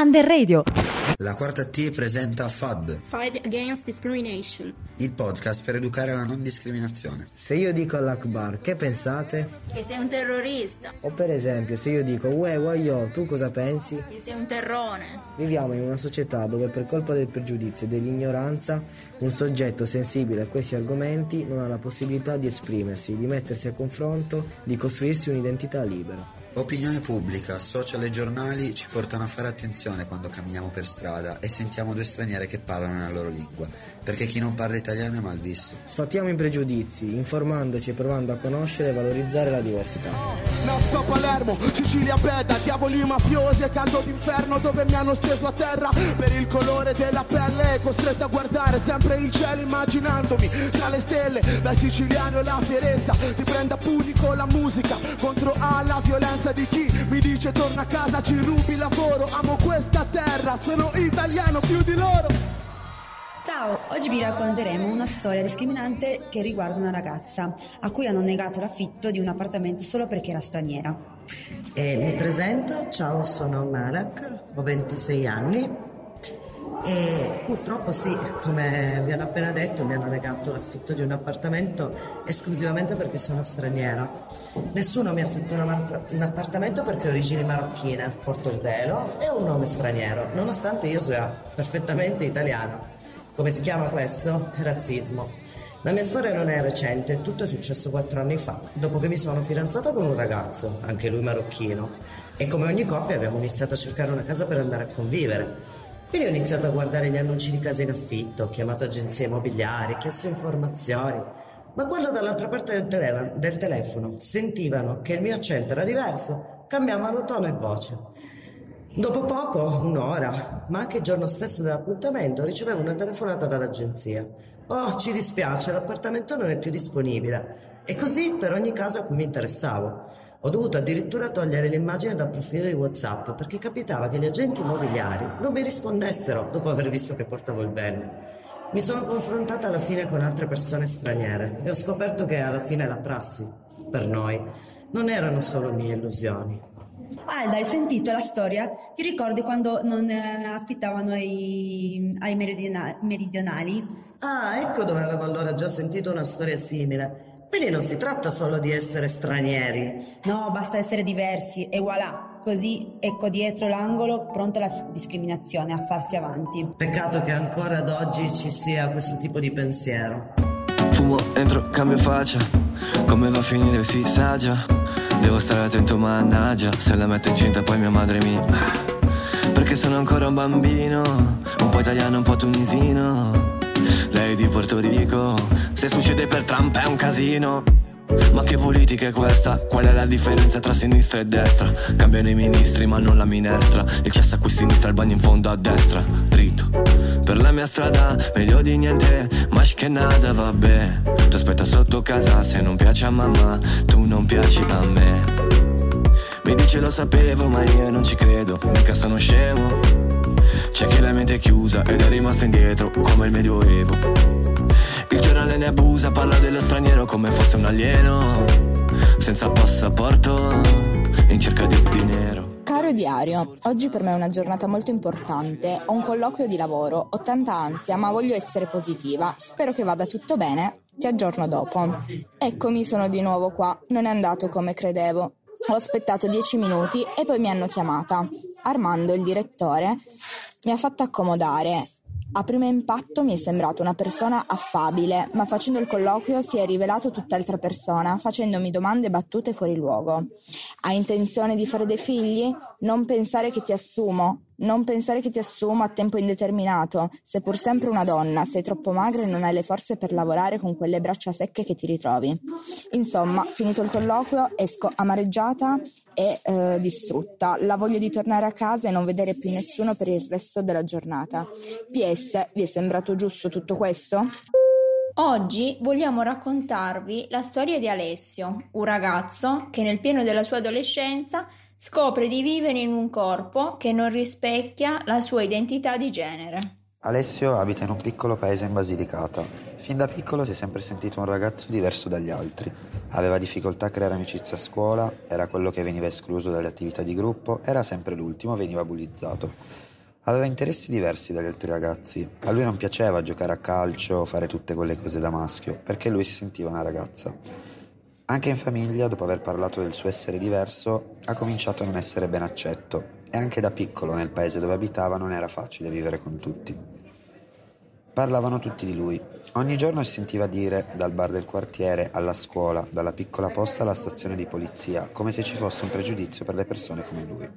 Under Radio. La quarta T presenta FAD, Fight Against Discrimination. il podcast per educare alla non discriminazione. Se io dico all'Akbar, che pensate? Che sei un terrorista, O per esempio, se io dico, uè, guagliò, tu cosa pensi? che sei un terrone. Viviamo in una società dove per colpa del pregiudizio e dell'ignoranza un soggetto sensibile a questi argomenti non ha la possibilità di esprimersi, di mettersi a confronto, di costruirsi un'identità libera. Opinione pubblica, social e giornali ci portano a fare attenzione quando camminiamo per strada e sentiamo due straniere che parlano nella loro lingua, perché chi non parla italiano è mal visto. Sfattiamo i pregiudizi, informandoci e provando a conoscere e valorizzare la diversità. Nasco a Palermo, Sicilia bella, diavoli mafiosi e caldo d'inferno dove mi hanno steso a terra per il colore della pelle, costretto a guardare sempre il cielo immaginandomi tra le stelle, da siciliano e la fierezza, ti prende a pugni con la musica, contro alla violenza di chi mi dice torna a casa, ci rubi lavoro, amo questa terra, sono italiano più di loro. Ciao, oggi vi racconteremo una storia discriminante che riguarda una ragazza a cui hanno negato l'affitto di un appartamento solo perché era straniera. E mi presento, ciao sono Malak, ho 26 anni e purtroppo sì, come vi hanno appena detto, mi hanno negato l'affitto di un appartamento esclusivamente perché sono straniera. Nessuno mi un, amant- un appartamento perché ho origini marocchine, porto il velo e un nome straniero, nonostante io sia perfettamente italiano. Come si chiama questo? Razzismo. La mia storia non è recente, tutto è successo quattro anni fa, dopo che mi sono fidanzata con un ragazzo, anche lui marocchino, e come ogni coppia abbiamo iniziato a cercare una casa per andare a convivere. Quindi ho iniziato a guardare gli annunci di case in affitto, ho chiamato agenzie immobiliari, chiesto informazioni, ma quando dall'altra parte del, tele- del telefono sentivano che il mio accento era diverso, cambiavano tono e voce. Dopo poco, un'ora, ma anche il giorno stesso dell'appuntamento, ricevevo una telefonata dall'agenzia. Oh, ci dispiace, l'appartamento non è più disponibile. E così per ogni caso a cui mi interessavo. Ho dovuto addirittura togliere l'immagine dal profilo di WhatsApp perché capitava che gli agenti immobiliari non mi rispondessero dopo aver visto che portavo il velo. Mi sono confrontata alla fine con altre persone straniere e ho scoperto che alla fine la prassi, per noi, non erano solo mie illusioni. Alda, hai sentito la storia? Ti ricordi quando non eh, affittavano ai, ai meridiona- meridionali? Ah, ecco dove avevo allora già sentito una storia simile. Quindi non si tratta solo di essere stranieri. No, basta essere diversi e voilà, così ecco dietro l'angolo pronta la discriminazione a farsi avanti. Peccato che ancora ad oggi ci sia questo tipo di pensiero. Fumo, entro, cambio faccia Come va a finire si sa già Devo stare attento mannaggia Se la metto incinta poi mia madre mi Perché sono ancora un bambino Un po' italiano, un po' tunisino Lei di Porto Rico? Se succede per Trump è un casino. Ma che politica è questa? Qual è la differenza tra sinistra e destra? Cambiano i ministri ma non la minestra. Il cesso a qui sinistra, il bagno in fondo a destra. Dritto. Per la mia strada, meglio di niente. Ma che nada, vabbè. Ti aspetta sotto casa se non piace a mamma Tu non piaci a me. Mi dice lo sapevo ma io non ci credo. Mica sono scemo C'è chi la mente è chiusa ed è rimasto indietro Come il medioevo il giornale ne abusa, parla dello straniero come fosse un alieno, senza passaporto, in cerca di dinero. Caro diario, oggi per me è una giornata molto importante. Ho un colloquio di lavoro, ho tanta ansia, ma voglio essere positiva. Spero che vada tutto bene. Ti aggiorno dopo. Eccomi, sono di nuovo qua. Non è andato come credevo. Ho aspettato dieci minuti e poi mi hanno chiamata. Armando, il direttore, mi ha fatto accomodare. A primo impatto mi è sembrato una persona affabile, ma facendo il colloquio si è rivelato tutt'altra persona, facendomi domande battute fuori luogo. Hai intenzione di fare dei figli? Non pensare che ti assumo. Non pensare che ti assumo a tempo indeterminato. Sei pur sempre una donna, sei troppo magra e non hai le forze per lavorare con quelle braccia secche che ti ritrovi. Insomma, finito il colloquio, esco amareggiata e eh, distrutta. La voglia di tornare a casa e non vedere più nessuno per il resto della giornata. PS, vi è sembrato giusto tutto questo? Oggi vogliamo raccontarvi la storia di Alessio, un ragazzo che nel pieno della sua adolescenza scopre di vivere in un corpo che non rispecchia la sua identità di genere. Alessio abita in un piccolo paese in Basilicata. Fin da piccolo si è sempre sentito un ragazzo diverso dagli altri. Aveva difficoltà a creare amicizia a scuola, era quello che veniva escluso dalle attività di gruppo, era sempre l'ultimo, veniva bullizzato. Aveva interessi diversi dagli altri ragazzi. A lui non piaceva giocare a calcio fare tutte quelle cose da maschio, perché lui si sentiva una ragazza. Anche in famiglia, dopo aver parlato del suo essere diverso, ha cominciato a non essere ben accetto e anche da piccolo nel paese dove abitava non era facile vivere con tutti. Parlavano tutti di lui. Ogni giorno si sentiva dire, dal bar del quartiere alla scuola, dalla piccola posta alla stazione di polizia, come se ci fosse un pregiudizio per le persone come lui.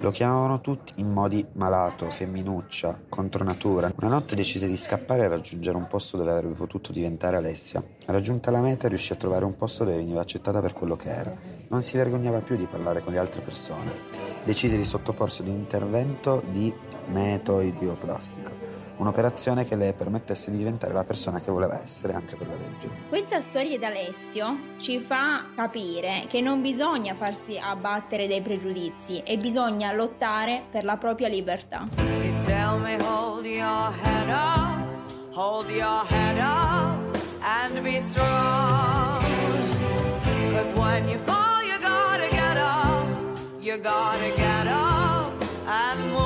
Lo chiamavano tutti in modi malato, femminuccia, contro natura. Una notte decise di scappare e raggiungere un posto dove avrebbe potuto diventare Alessia. Raggiunta la meta riuscì a trovare un posto dove veniva accettata per quello che era. Non si vergognava più di parlare con le altre persone. Decise di sottoporsi ad un intervento di metoidioplastica un'operazione che le permettesse di diventare la persona che voleva essere anche per la legge. Questa storia di Alessio ci fa capire che non bisogna farsi abbattere dai pregiudizi e bisogna lottare per la propria libertà. You tell me hold your head up, hold your head up and be strong. Cause when you fall you gotta get up, you gotta get up and move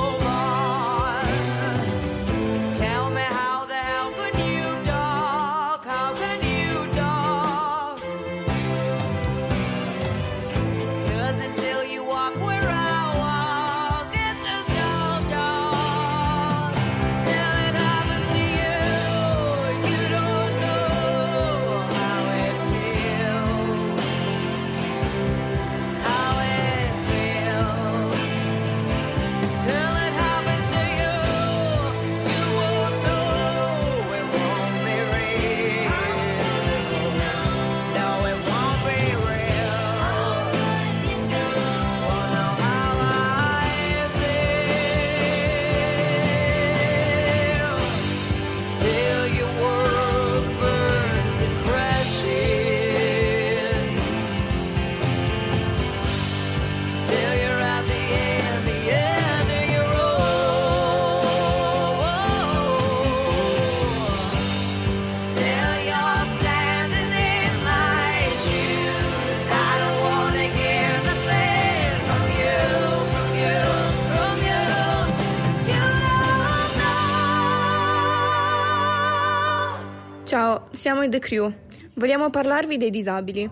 siamo i The Crew. Vogliamo parlarvi dei disabili.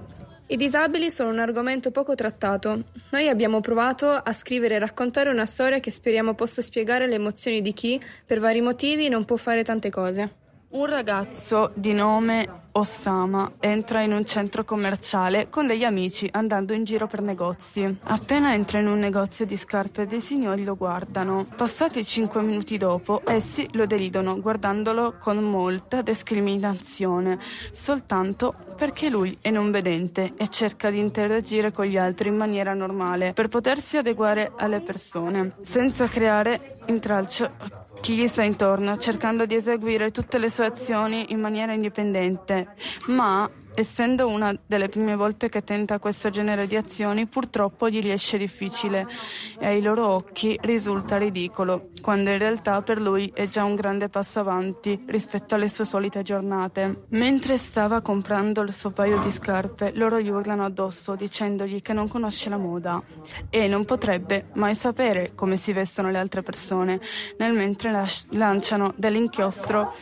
I disabili sono un argomento poco trattato. Noi abbiamo provato a scrivere e raccontare una storia che speriamo possa spiegare le emozioni di chi, per vari motivi, non può fare tante cose. Un ragazzo di nome Osama entra in un centro commerciale con degli amici andando in giro per negozi. Appena entra in un negozio di scarpe dei signori lo guardano. Passati cinque minuti dopo, essi lo deridono guardandolo con molta discriminazione, soltanto perché lui è non vedente e cerca di interagire con gli altri in maniera normale per potersi adeguare alle persone, senza creare intralcio chi gli sta intorno, cercando di eseguire tutte le sue azioni in maniera indipendente, ma Essendo una delle prime volte che tenta questo genere di azioni, purtroppo gli riesce difficile e ai loro occhi risulta ridicolo, quando in realtà per lui è già un grande passo avanti rispetto alle sue solite giornate. Mentre stava comprando il suo paio di scarpe, loro gli urlano addosso dicendogli che non conosce la moda e non potrebbe mai sapere come si vestono le altre persone, nel mentre lanciano dell'inchiostro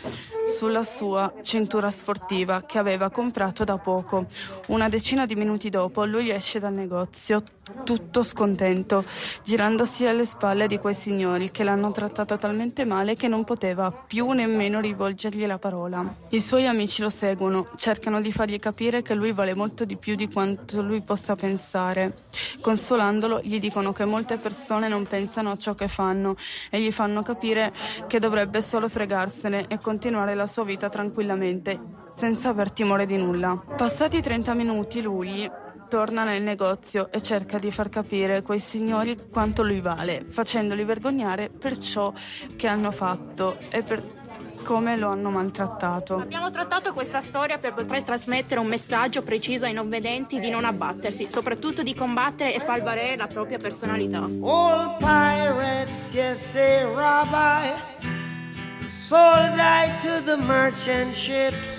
sulla sua cintura sportiva che aveva comprato da poco. Una decina di minuti dopo lui esce dal negozio tutto scontento, girandosi alle spalle di quei signori che l'hanno trattato talmente male che non poteva più nemmeno rivolgergli la parola. I suoi amici lo seguono, cercano di fargli capire che lui vale molto di più di quanto lui possa pensare. Consolandolo, gli dicono che molte persone non pensano a ciò che fanno e gli fanno capire che dovrebbe solo fregarsene e continuare la sua vita tranquillamente, senza aver timore di nulla. Passati 30 minuti, lui torna nel negozio e cerca di far capire a quei signori quanto lui vale, facendoli vergognare per ciò che hanno fatto e per come lo hanno maltrattato. Abbiamo trattato questa storia per poter trasmettere un messaggio preciso ai non vedenti di non abbattersi, soprattutto di combattere e far valere la propria personalità. All pirates, yes, they rabbi. sold I to the merchant ships.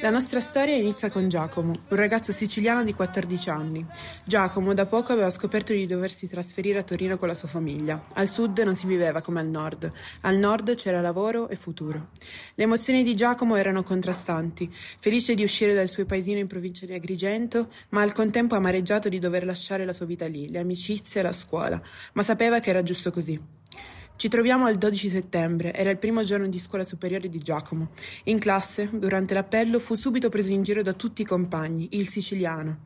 La nostra storia inizia con Giacomo, un ragazzo siciliano di 14 anni. Giacomo da poco aveva scoperto di doversi trasferire a Torino con la sua famiglia. Al sud non si viveva come al nord. Al nord c'era lavoro e futuro. Le emozioni di Giacomo erano contrastanti, felice di uscire dal suo paesino in provincia di Agrigento, ma al contempo amareggiato di dover lasciare la sua vita lì, le amicizie e la scuola, ma sapeva che era giusto così. Ci troviamo al 12 settembre, era il primo giorno di scuola superiore di Giacomo. In classe, durante l'appello, fu subito preso in giro da tutti i compagni, il siciliano.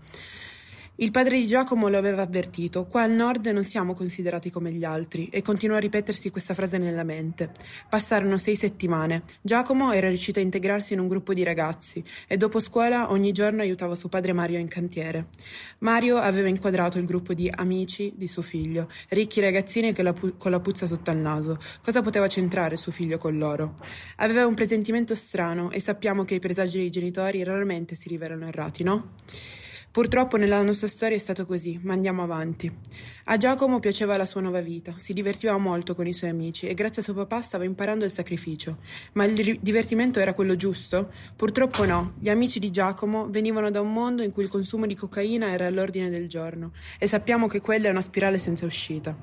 Il padre di Giacomo lo aveva avvertito, qua al nord non siamo considerati come gli altri, e continuò a ripetersi questa frase nella mente. Passarono sei settimane. Giacomo era riuscito a integrarsi in un gruppo di ragazzi e dopo scuola ogni giorno aiutava suo padre Mario in cantiere. Mario aveva inquadrato il gruppo di amici di suo figlio, ricchi ragazzini la pu- con la puzza sotto al naso. Cosa poteva centrare suo figlio con loro? Aveva un presentimento strano e sappiamo che i presagi dei genitori raramente si rivelano errati, no? Purtroppo nella nostra storia è stato così, ma andiamo avanti. A Giacomo piaceva la sua nuova vita, si divertiva molto con i suoi amici e grazie a suo papà stava imparando il sacrificio. Ma il divertimento era quello giusto? Purtroppo no. Gli amici di Giacomo venivano da un mondo in cui il consumo di cocaina era all'ordine del giorno e sappiamo che quella è una spirale senza uscita.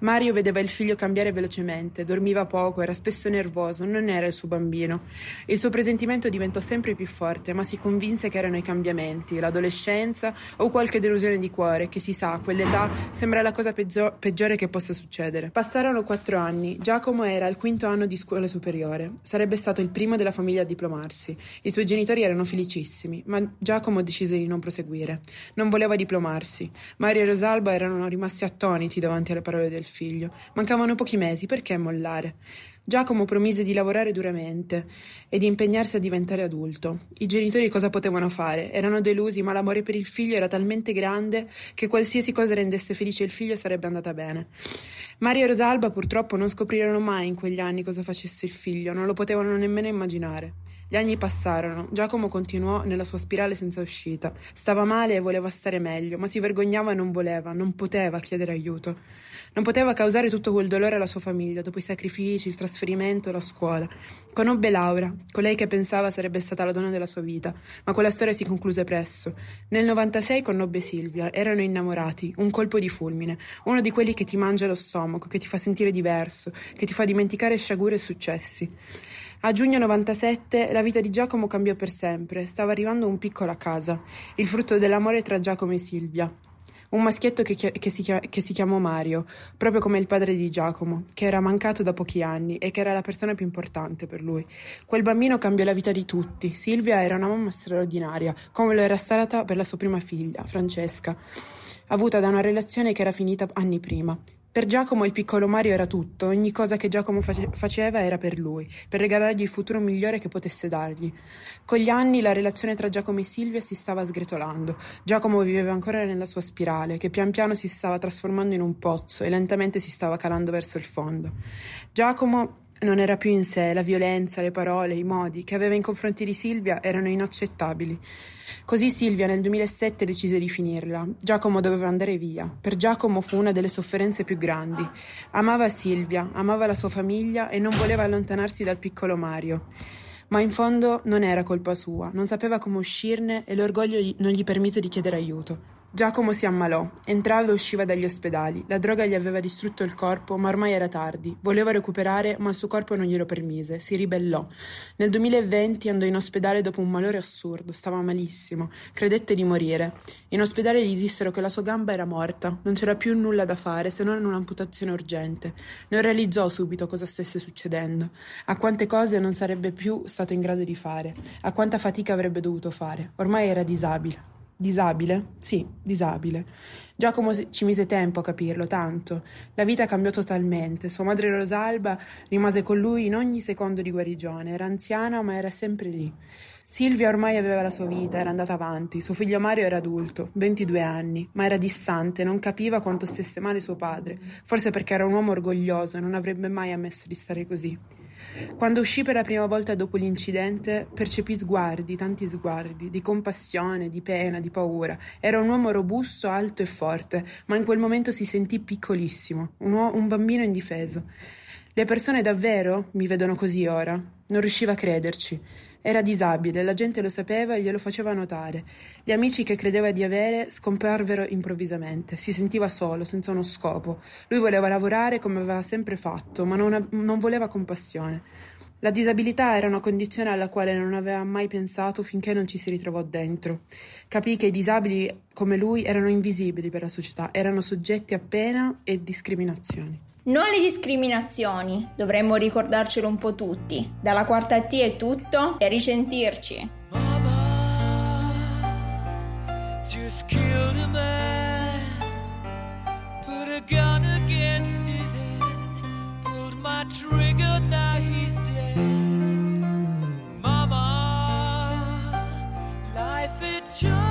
Mario vedeva il figlio cambiare velocemente, dormiva poco, era spesso nervoso, non era il suo bambino. Il suo presentimento diventò sempre più forte, ma si convinse che erano i cambiamenti, l'adolescenza o qualche delusione di cuore, che si sa, a quell'età sembra la cosa peggio- peggiore che possa succedere. Passarono quattro anni. Giacomo era al quinto anno di scuola superiore. Sarebbe stato il primo della famiglia a diplomarsi. I suoi genitori erano felicissimi, ma Giacomo decise di non proseguire. Non voleva diplomarsi. Mario e Rosalba erano rimasti attoniti davanti alle parole del figlio. Mancavano pochi mesi, perché mollare? Giacomo promise di lavorare duramente e di impegnarsi a diventare adulto. I genitori cosa potevano fare? Erano delusi, ma l'amore per il figlio era talmente grande che qualsiasi cosa rendesse felice il figlio sarebbe andata bene. Mario e Rosalba purtroppo non scoprirono mai in quegli anni cosa facesse il figlio, non lo potevano nemmeno immaginare. Gli anni passarono, Giacomo continuò nella sua spirale senza uscita. Stava male e voleva stare meglio, ma si vergognava e non voleva, non poteva chiedere aiuto. Non poteva causare tutto quel dolore alla sua famiglia, dopo i sacrifici, il trasferimento, la scuola. Conobbe Laura, colei che pensava sarebbe stata la donna della sua vita, ma quella storia si concluse presto. Nel 96 conobbe Silvia, erano innamorati, un colpo di fulmine, uno di quelli che ti mangia lo stomaco, che ti fa sentire diverso, che ti fa dimenticare sciagure e successi. A giugno 97 la vita di Giacomo cambiò per sempre, stava arrivando un piccolo a casa, il frutto dell'amore tra Giacomo e Silvia. Un maschietto che, che, si, che, si, chiamò Mario, proprio come il padre di Giacomo, che era mancato da pochi anni e che era la persona più importante per lui. Quel bambino cambiò la vita di tutti. Silvia era una mamma straordinaria, come lo era stata per la sua prima figlia, Francesca, avuta da una relazione che era finita anni prima. Per Giacomo il piccolo Mario era tutto, ogni cosa che Giacomo face- faceva era per lui, per regalargli il futuro migliore che potesse dargli. Con gli anni la relazione tra Giacomo e Silvia si stava sgretolando. Giacomo viveva ancora nella sua spirale, che pian piano si stava trasformando in un pozzo e lentamente si stava calando verso il fondo. Giacomo non era più in sé, la violenza, le parole, i modi che aveva in confronti di Silvia erano inaccettabili. Così Silvia nel 2007 decise di finirla. Giacomo doveva andare via. Per Giacomo fu una delle sofferenze più grandi. Amava Silvia, amava la sua famiglia e non voleva allontanarsi dal piccolo Mario. Ma in fondo non era colpa sua, non sapeva come uscirne e l'orgoglio non gli permise di chiedere aiuto. Giacomo si ammalò, entrava e usciva dagli ospedali. La droga gli aveva distrutto il corpo, ma ormai era tardi. Voleva recuperare, ma il suo corpo non glielo permise. Si ribellò. Nel 2020 andò in ospedale dopo un malore assurdo, stava malissimo. Credette di morire. In ospedale gli dissero che la sua gamba era morta, non c'era più nulla da fare se non un'amputazione urgente. Non realizzò subito cosa stesse succedendo, a quante cose non sarebbe più stato in grado di fare, a quanta fatica avrebbe dovuto fare. Ormai era disabile. Disabile? Sì, disabile. Giacomo ci mise tempo a capirlo, tanto. La vita cambiò totalmente. Sua madre Rosalba rimase con lui in ogni secondo di guarigione. Era anziana, ma era sempre lì. Silvia ormai aveva la sua vita, era andata avanti. Suo figlio Mario era adulto, 22 anni, ma era distante, non capiva quanto stesse male suo padre. Forse perché era un uomo orgoglioso e non avrebbe mai ammesso di stare così. Quando uscì per la prima volta dopo l'incidente, percepì sguardi, tanti sguardi, di compassione, di pena, di paura. Era un uomo robusto, alto e forte, ma in quel momento si sentì piccolissimo, un, uo- un bambino indifeso. Le persone davvero mi vedono così ora? Non riusciva a crederci. Era disabile, la gente lo sapeva e glielo faceva notare. Gli amici che credeva di avere scomparvero improvvisamente. Si sentiva solo, senza uno scopo. Lui voleva lavorare come aveva sempre fatto, ma non, non voleva compassione. La disabilità era una condizione alla quale non aveva mai pensato finché non ci si ritrovò dentro. Capì che i disabili come lui erano invisibili per la società, erano soggetti a pena e discriminazioni. Non le discriminazioni, dovremmo ricordarcelo un po' tutti. Dalla quarta T è tutto e risentirci. Mama, just killed life it just